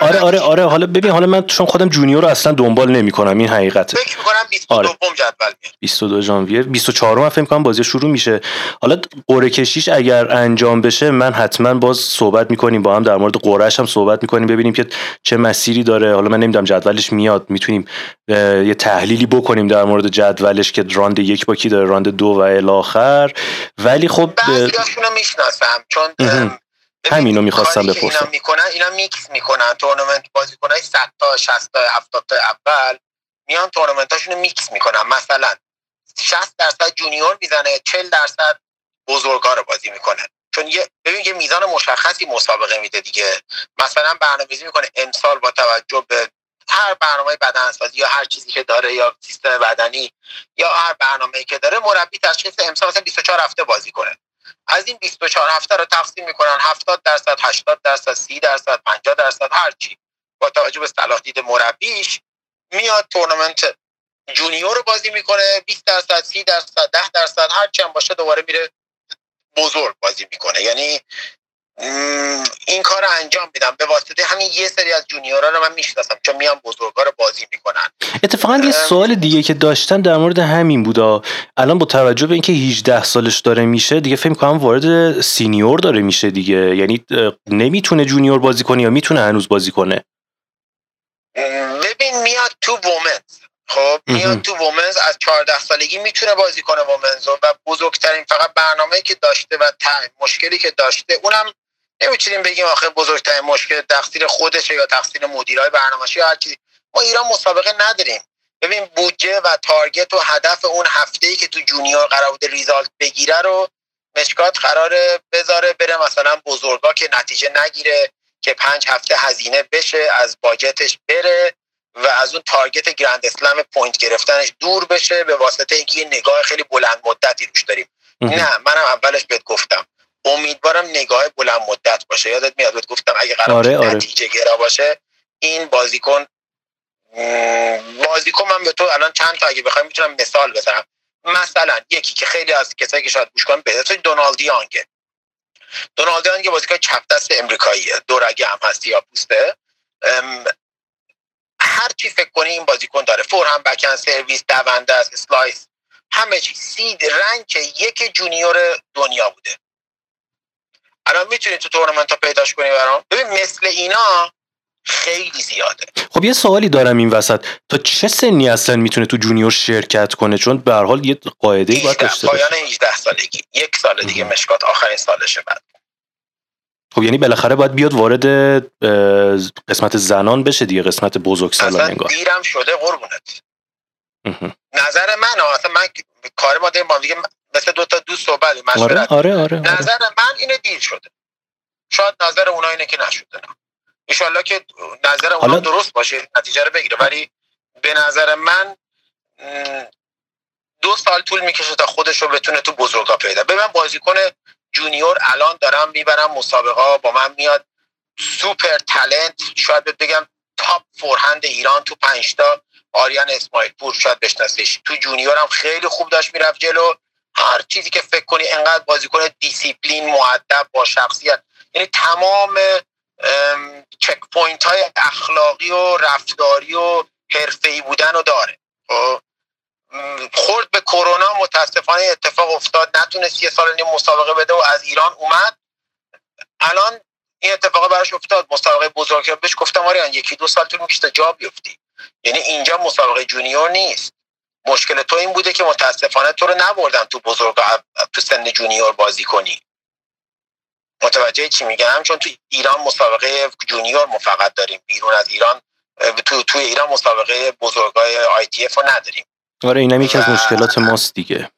آره آره آره حالا ببین حالا من چون خودم جونیور رو اصلا دنبال نمی‌کنم این حقیقته فکر می‌کنم 22 آره. جدول 22 ژانویه. 24 هم فکر کنم بازی شروع میشه. حالا قرعه کشیش اگر انجام بشه من حتما باز صحبت می‌کنیم با هم در مورد قرعهش هم صحبت می‌کنیم ببینیم که چه مسیری داره. حالا من نمی‌دونم جدولش میاد می‌تونیم یه تحلیلی بکنیم در مورد جدولش که راند یک با کی داره راند دو و الاخر ولی خب بعضیاشونو می‌شناسم چون همینو می‌خواستم بپرسم اینا می‌کنن اینا میکس می‌کنن. تورنمنت بازیکنای 100 تا 60 تا 70 تا اول میان تورنمنتاشونو میکس می‌کنن. مثلا 60 درصد junior می‌زنه 40 درصد بزرگا رو بازی می‌کنه. چون یه ببین یه میزان مشخصی مسابقه میده دیگه. مثلا برنامه‌ریزی می‌کنه امسال با توجه به هر برنامه بدنسازی یا هر چیزی که داره یا سیستم بدنی یا هر برنامه‌ای که داره مربی تشخیص امسال مثلا 24 هفته بازی کنه. از این 24 هفته رو تقسیم می‌کنن 70 درصد 80 درصد 30 درصد 50 درصد هر چی. با توجه به صلاح دید مربیش میاد تورنمنت جونیور رو بازی می‌کنه 20 درصد 30 درصد 10 درصد هر چی هم باشه دوباره میره بزرگ بازی می‌کنه. یعنی این کار رو انجام میدم. به واسطه همین یه سری از junior ا رو من می‌شناسم چون میان بزرگا رو بازی می‌کنن. اتفاقا یه سوال دیگه که داشتم در مورد همین بودا. الان با توجه به اینکه 18 سالش داره میشه دیگه فکر کنم وارد senior داره میشه دیگه. یعنی نمی‌تونه junior بازی کنه یا می‌تونه هنوز بازی کنه؟ ببین میاد تو women's. خب میاد تو women's از 14 سالگی می‌تونه بازی کنه women's و بزرگترین فقط برنامه که داشته و مشکلی که داشته اونم نمی‌تونیم بگیم آخه بزرگترین مشکل تقصیر خودشه یا تقصیر مدیرای برنامه‌ای یا هر چیزی. ما ایران مسابقه نداریم. ببین بودجه و target و هدف اون هفته ای که تو junior قرار بوده result بگیره رو مشکات قراره بذاره بره مثلا بزرگا که نتیجه نگیره که پنج هفته هزینه بشه از budget ش بره و از اون target گرند اسلم point گرفتنش دور بشه به واسطه اینکه یه نگاه خیلی بلند مدتی روش داریم. نه منم اولش بهت گفتم. امیدوارم نگاه بلند مدت باشه. یادت میاد گفتم اگه قرار آره، آره. نتیجه گرا باشه این بازیکن بازیکن من به تو الان چند تا اگه بخوایم می‌تونم مثال بزنم. مثلا یکی که خیلی از کسایی که شاید گوش کنن به دونالد یانگ. دونالد یانگ بازیکن چپ دست امریکاییه. دورگه هم هست سیاه پوسته. هر چی فکر کنی این بازیکن داره. forehand backhand سرویس دونده است slice همه چی. seed rank یک junior دنیا بوده. الان می‌تونی تو تورنمنت ها پیداش کنی برام؟ ببین مثل اینا خیلی زیاده. خب یه سوالی دارم این وسط. تا چه سنی اصلا می‌تونه تو junior شرکت کنه؟ چون به هر حال یه قاعده ای باید داشته پایان 18 سالگی. یک سال دیگه مشکات آخرین سالشه بعد. خب یعنی بالاخره باید بیاد وارد قسمت زنان بشه دیگه قسمت بزرگ سالان انگار. دیرم شده قربونت. نظر من اصلا من کار ما با دیگه مثل دو تا دوست صحبت آره آره آره, آره. نظر من اینه دیر شده. شاید نظر اونا اینه که نشده. ایشالله که نظر اونا درست باشه نتیجه رو بگیره. ولی به نظر من دو سال طول می‌کشه تا خودش رو بتونه تو بزرگا پیدا. به من بازیکن جونیور الان دارم می‌برم مسابقه با من میاد. سوپر تلنت شاید بگم top forehand ایران تو پنجتا آریان اسماعیل پور شاید بشناسیش. تو junior هم خیلی خوب داشت می‌رفت جلو. هر چیزی که فکر کنی انقدر بازیکن دیسیپلین مؤدب با شخصیت. یعنی تمام checkpoint های اخلاقی و رفتاری و حرفه‌ای بودن رو داره. خب؟ خورد به کرونا متاسفانه اتفاق افتاد. نتونست یه سال مسابقه بده و از ایران اومد. الان این اتفاق براش افتاد. مسابقه بزرگ. بهش گفتم آریان یکی دو سال طول می‌کشه جا بیفتی. یعنی اینجا مسابقه junior نیست. مشکل تو این بوده که متاسفانه تو رو نبردن تو بزرگ تو سن junior بازی کنی. متوجه چی میگم؟ چون تو ایران مسابقه junior ما فقط داریم. بیرون از ایران تو تو ایران مسابقه بزرگای ITF رو نداریم. آره اینم یکی از مشکلات ماست دیگه.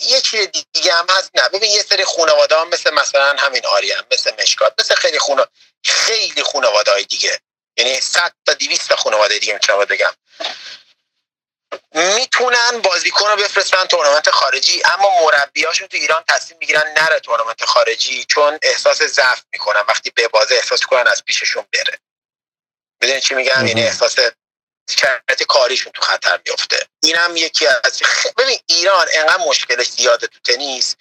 یه چیز دیگه هم هست نه. ببین یه سری خانواده هم مثل مثلا همین آریان مثل مشکات مثل خیلی خونه خیلی خانواده های دیگه. یعنی 100 تا 200 خانواده دیگه می‌تونم بگم. می‌تونن بازیکن رو بفرستن تورنمنت خارجی اما مربیاشون تو ایران تصمیم می‌گیرن نره تورنمنت خارجی چون احساس ضعف می‌کنن. وقتی به بازه احساس کنن از پیششون بره. می‌دونی چی میگم؟ یعنی احساس شرایط کاریشون تو خطر میفته اینم یکی از ببین ایران انقدر مشکلش زیاده تو تنیس.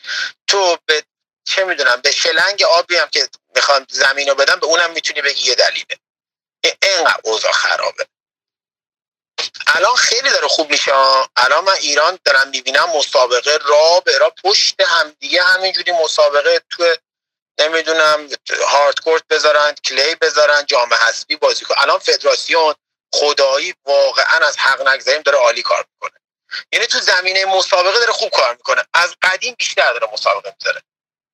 تو به چه می‌دونم به شلنگ آبی هم که می‌خوان زمین رو بدن به اونم می‌تونی بگی یه دلیله. اینقدر اوضاع خرابه. الان خیلی داره خوب میشه الان من ایران دارم می‌بینم مسابقه را به را پشت همدیگه همینجوری مسابقه تو نمی‌دونم هاردکورت بذارن کلی بذارن جام حسبی بازی کن. الان فدراسیون خدایی واقعا از حق نگذاریم داره عالی کار می‌کنه. یعنی تو زمینه مسابقه داره خوب کار می‌کنه. از قدیم بیشتر داره مسابقه می‌ذاره.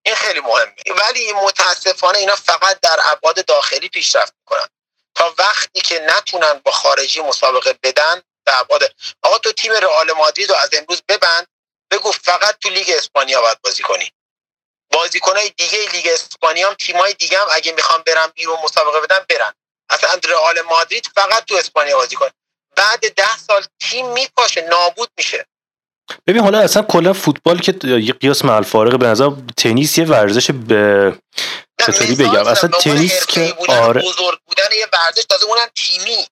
این خیلی مهمه. ولی متاسفانه اینا فقط در ابعاد داخلی پیشرفت می‌کنن. تا وقتی که نتونن با خارجی مسابقه بدن ابعاد آقا تو تیم رئال مادرید رو از امروز ببند بگو فقط تو لیگ اسپانیا باید بازی کنی. بازیکنای دیگه لیگ اسپانیا هم تیمای دیگه هم اگه می‌خوام برن بیرون مسابقه بدن برن. اصلا رئال مادرید فقط تو اسپانیا بازی کنه. بعد ده سال تیم میپاشه نابود میشه. ببین حالا اصلا کلا فوتبال که یه قیاس مع به نظر تنیس یه ورزش به چطوری بگم؟ اصلا تنیس که آره. بزرگ بودن یه ورزش تازه اونم تیمی.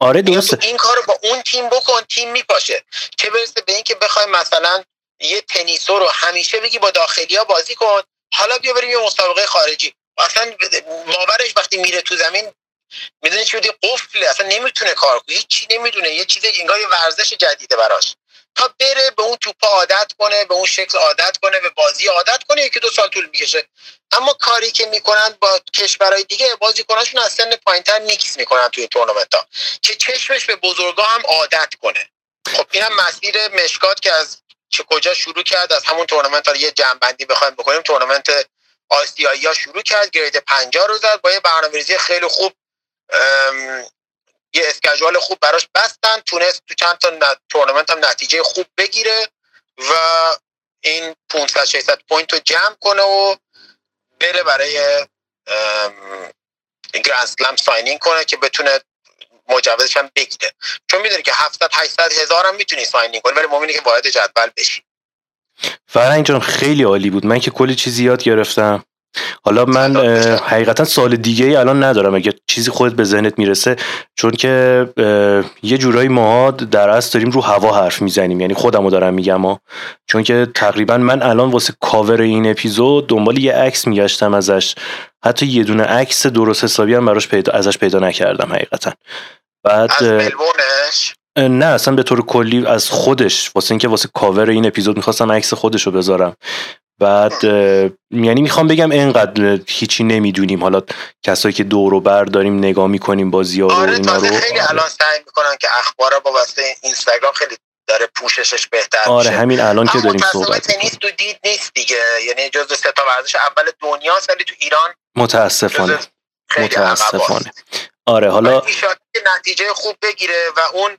آره درسته. این کارو با اون تیم بکن تیم میپاشه. چه برسه به اینکه بخوای مثلا یه تنیسو رو همیشه بگی با داخلی ها بازی کن. حالا بیا بریم یه مسابقه خارجی. اصلا باورش وقتی میره تو زمین می‌دونی چی بودی قفله. اصلا نمی‌تونه کار کنه. هیچی نمی‌دونه. یه چیز انگار یه ورزش جدیده براش. تا بره به اون توپا عادت کنه به اون شکل عادت کنه به بازی عادت کنه یکی دو سال طول می‌کشه. اما کاری که می‌کنن با کشورهای دیگه بازیکناشون از سن پایینتر نیکس می‌کنن توی تورنمنت ها که چشمش به بزرگا هم عادت کنه. خب اینم مسیر مشکات که از چه کجا شروع کرد از همون تورنمنت ها یه جمع‌بندی بخوایم بکنیم. تورنمنت آسیایی ها شروع کرد grade 50 رو زد با یه برنامه‌ریزی خیلی خوب یه schedule خوب براش بستن تونست تو چند تا تورنمنت هم نتیجه خوب بگیره و این 500 600 point رو جمع کنه و بره برای grand sign in کنه که بتونه مجوزش هم بگیره. چون می‌دونی که 700 800 هزار هم می‌تونی ساینینگ کنی ولی مهمه که وارد جدول بشی. فرنگ جان خیلی عالی بود. من که کلی چیزی یاد گرفتم. حالا من حقیقتا سوال دیگه ای الان ندارم. اگه چیزی خودت به ذهنت می‌رسه چون که یه جورایی ماها در اصل داریم رو هوا حرف می‌زنیم. یعنی خودمو دارم میگم ها. چون که تقریبا من الان واسه کاور این اپیزود دنبال یه عکس میگشتم ازش. حتی یه دونه عکس درست حسابی هم براش پیدا ازش پیدا نکردم حقیقتا. بعد از نه اصلا به طور کلی از خودش. واسه اینکه واسه کاور این اپیزود می‌خواستم عکس خودش رو بذارم. بعد یعنی می‌خوام بگم اینقدر هیچی نمی‌دونیم. حالا کسایی که دور و بر داریم نگاه می‌کنیم بازی ها آره اینا رو. خیلی آره. الان سعی می‌کنن که اخبارا با واسطه اینستاگرام خیلی داره پوششش بهتر آره میشه. همین الان که داریم صحبت تنیس تو دید نیست دیگه. یعنی جزو سه تا ورزش اول دنیا ولی تو ایران متاسفانه. متاسفانه. آره حالا نتیجه خوب بگیره و اون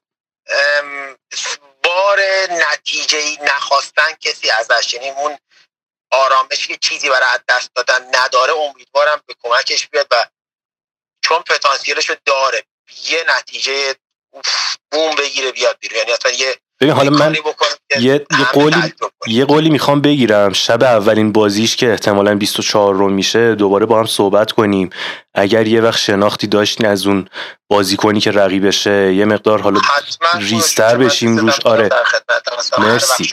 بار نتیجه نخواستن کسی ازش. یعنی اون آرامش که چیزی برای از دست دادن نداره. امیدوارم به کمکش بیاد و چون پتانسیلش رو داره یه نتیجه بوم بگیره بیاد بیرون. یعنی اصلا یه ببین حالا من یه, قولی. یه قولی می‌خوام بگیرم شب اولین بازیش که احتمالا 24 رو میشه دوباره با هم صحبت کنیم اگر یه وقت شناختی داشتین از اون بازیکنی که رقیبشه یه مقدار حالا ریستر بشیم روش آره مرسی.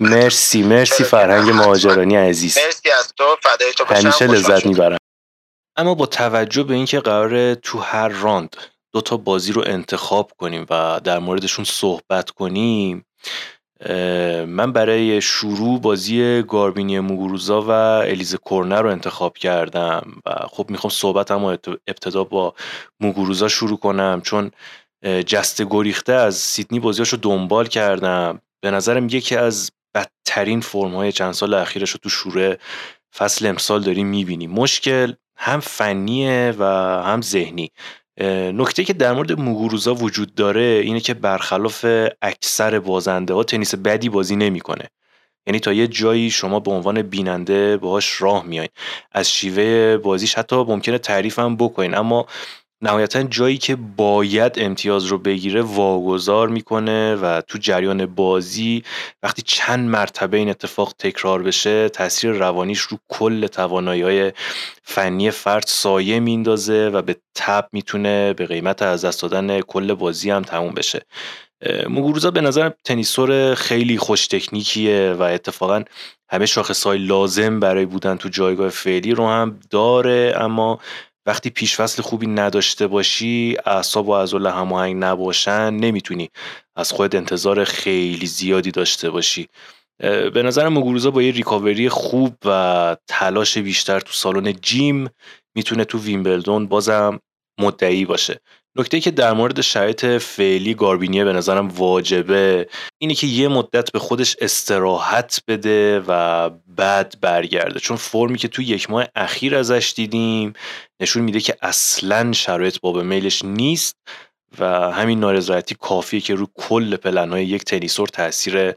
مرسی مرسی فرهنگ. مهاجرانی عزیز مرسی از تو فدای تو باشم همیشه لذت. می‌برم اما با توجه به اینکه قراره تو هر راند دو تا بازی رو انتخاب کنیم و در موردشون صحبت کنیم. من برای شروع بازی گاربینی موگوروزا و الیزه کورنر رو انتخاب کردم و خب می‌خوام صحبتم رو ابتدا با موگوروزا شروع کنم. چون جست گریخته از سیدنی بازیاشو دنبال کردم. به نظرم یکی از بدترین فرم های چند سال اخیرش رو تو شوره فصل امسال داریم می‌بینیم. مشکل هم فنیه و هم ذهنی. نکته که در مورد موگوروزا وجود داره اینه که برخلاف اکثر بازنده ها تنیس بدی بازی نمی‌کنه. یعنی تا یه جایی شما به عنوان بیننده باهاش راه میایین از شیوه بازیش حتی ممکنه تعریف هم بکنین. اما نهایتا جایی که باید امتیاز رو بگیره واگذار می‌کنه و تو جریان بازی وقتی چند مرتبه این اتفاق تکرار بشه تاثیر روانیش رو کل توانایی های فنی فرد سایه میندازه و به تب می‌تونه به قیمت از دست دادن کل بازی هم تموم بشه. موگوروزا به نظر تنیسور خیلی خوش تکنیکیه و اتفاقا همه شاخصهای لازم برای بودن تو جایگاه فعلی رو هم داره اما وقتی پیشفصل خوبی نداشته باشی اعصاب و عضل هماهنگ نباشن نمی‌تونی از خود انتظار خیلی زیادی داشته باشی. به نظر مگوروزا با یه ریکاوری خوب و تلاش بیشتر تو سالن جیم می‌تونه تو ویمبلدون بازم مدعی باشه. نکته که در مورد شرایط فعلی گاربینیه به نظرم واجبه اینه که یه مدت به خودش استراحت بده و بعد برگرده. چون فرمی که تو یک ماه اخیر ازش دیدیم نشون میده که اصلا شرایط باب میلش نیست و همین نارضایتی کافیه که رو کل پلنهای یک تنیسور تاثیر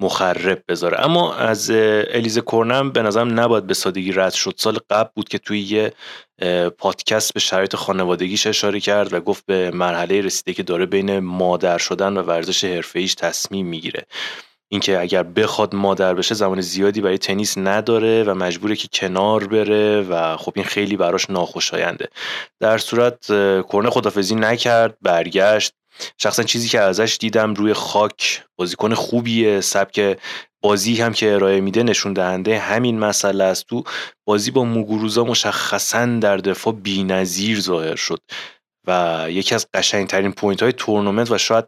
مخرب بذاره. اما از الیزه کورنم به نظرم نباید به سادگی رد شد. سال قبل بود که توی یه پادکست به شرایط خانوادگیش اشاره کرد و گفت به مرحله رسیده که داره بین مادر شدن و ورزش حرفه‌ایش تصمیم می‌گیره. اینکه اگر بخواد مادر بشه زمان زیادی برای تنیس نداره و مجبوره که کنار بره و خب این خیلی براش ناخوشاینده. در صورت کرنه خداحافظی نکرد برگشت شخصا چیزی که ازش دیدم روی خاک بازیکن خوبیه. سبک بازی هم که ارائه میده نشون دهنده همین مسئله است. تو بازی با موگوروزا مشخصا در دفاع بی‌نظیر ظاهر شد و یکی از قشنگترین پوینت های تورنمنت و شاید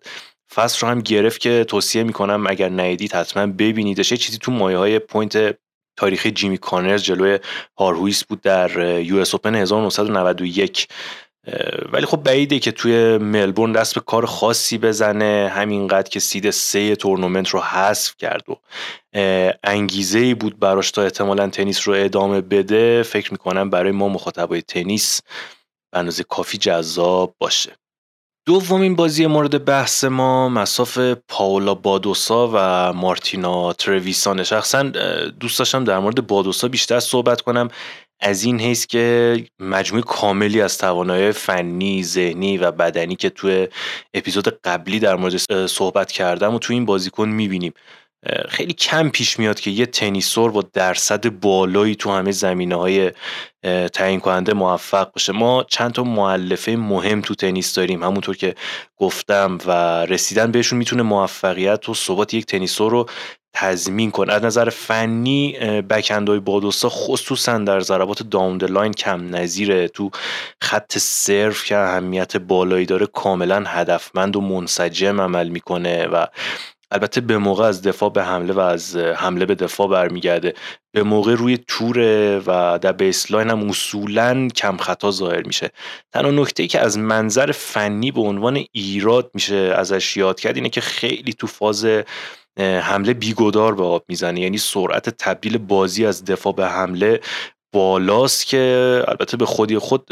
فصل رو هم گرفت که توصیه می‌کنم اگر ندیدید حتما ببینیدش. یه چیزی تو مایه های پوینت تاریخی جیمی کانرز جلوی هارهویس بود در US Open 1991 ولی خب بعیده که توی ملبورن دست به کار خاصی بزنه همینقدر که سید سه تورنمنت رو حذف کرد و انگیزه ای بود براش تا احتمالا تنیس رو ادامه بده. فکر می‌کنم برای ما مخاطبای تنیس به اندازه کافی جذاب باشه. دومین بازی مورد بحث ما مساف پاولا بادوسا و مارتینا ترویسانه شخصا دوست داشتم در مورد بادوسا بیشتر صحبت کنم. از این حیث که مجموعه کاملی از توانایی فنی، ذهنی و بدنی که توی اپیزود قبلی در مورد صحبت کردم و تو این بازیکن می‌بینیم. خیلی کم پیش میاد که یه تنیسور با درصد بالایی تو همه زمینه های تعیین کننده موفق باشه. ما چند تا معلفه مهم تو تنیس داریم. همونطور که گفتم و رسیدن بهشون می‌تونه موفقیت و ثبات یک تنیسور رو تضمین کنه از نظر فنی بکندهای بادوسا خصوصا در ضربات داون لاین کم نظیره. تو خط سرف که اهمیت بالایی داره کاملا هدفمند و منسجم عمل می‌کنه و البته به موقع از دفاع به حمله و از حمله به دفاع برمیگرده. به موقع روی توره و در بیسلاین هم اصولا کم خطا ظاهر میشه. تنها نکته ای که از منظر فنی به عنوان ایراد میشه ازش یاد کرد اینه که خیلی تو فاز حمله بیگدار به آب می‌زنه. یعنی سرعت تبدیل بازی از دفاع به حمله بالاست که البته به خودی خود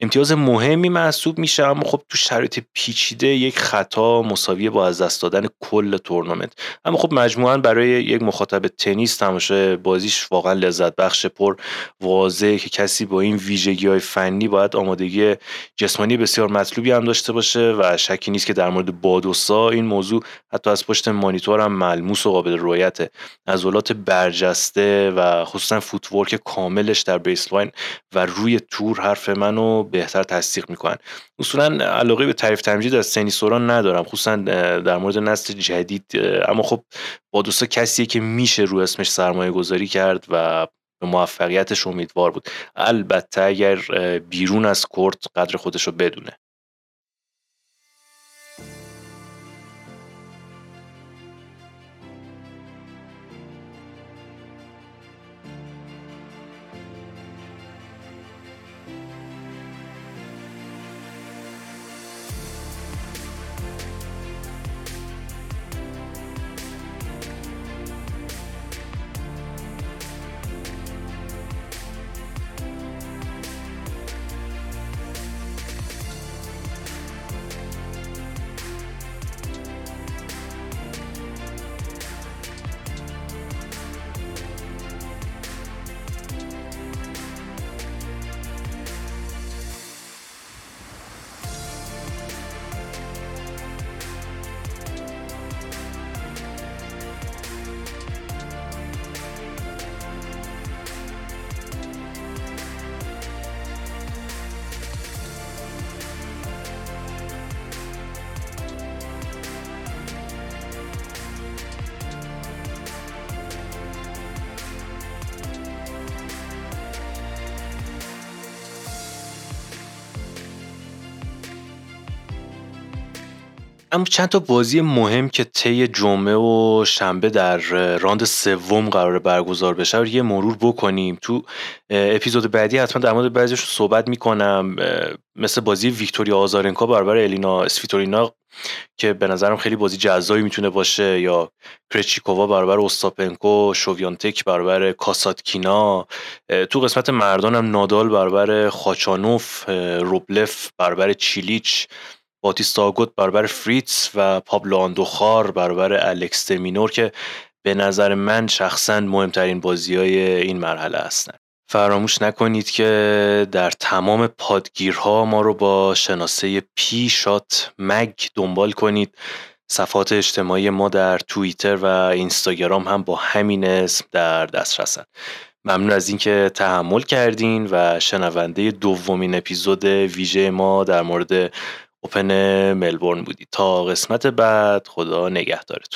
امتیاز مهمی محسوب میشه اما خب تو شرایط پیچیده یک خطا مساویه با از دست دادن کل تورنمنت. اما خب مجموعا برای یک مخاطب تنیس تماشای بازیش واقعا لذت بخش پر واضحه که کسی با این ویژگی های فنی باید آمادگی جسمانی بسیار مطلوبی هم داشته باشه و شکی نیست که در مورد بادوسا این موضوع حتی از پشت مانیتور هم ملموس و قابل رویت عضلات برجسته و خصوصا فوتورک کاملش در بیسلاین و روی تور حرف منو بهتر تصدیق می‌کنن. اصولا علاقه به تعریف تمجید از سوران ندارم. خصوصا در مورد نسل جدید اما خب بادوسا کسیه که میشه رو اسمش سرمایه گذاری کرد و به موفقیتش امیدوار بود. البته اگر بیرون از کورت قدر خودش رو بدونه. اما چند تا بازی مهم که طی جمعه و شنبه در راند سوم قرار برگزار بشه رو یه مرور بکنیم. تو اپیزود بعدی حتما در مورد بعضیش صحبت می‌کنم. مثل بازی ویکتوریا آزارنکا برابر الینا اسفیتورینا که به نظرم خیلی بازی جذابی می‌تونه باشه یا کرچیکووا برابر اوستاپنکو شوویانتک برابر کاساتکینا. تو قسمت مردان هم نادال برابر خاچانوف روبلف برابر چیلیچ. باتیستا آگوت برابر فریتز و پابلو آندوخار برابر الکس دیمینور که به نظر من شخصا مهمترین بازی های این مرحله هستن. فراموش نکنید که در تمام پادگیرها ما رو با شناسه پی شات مگ دنبال کنید. صفحات اجتماعی ما در توییتر و اینستاگرام هم با همین اسم در دسترسن. ممنون از اینکه تحمل کردین و شنونده دومین اپیزود ویژه ما در مورد اوپن ملبورن بودی. تا قسمت بعد خدا نگهدارتون.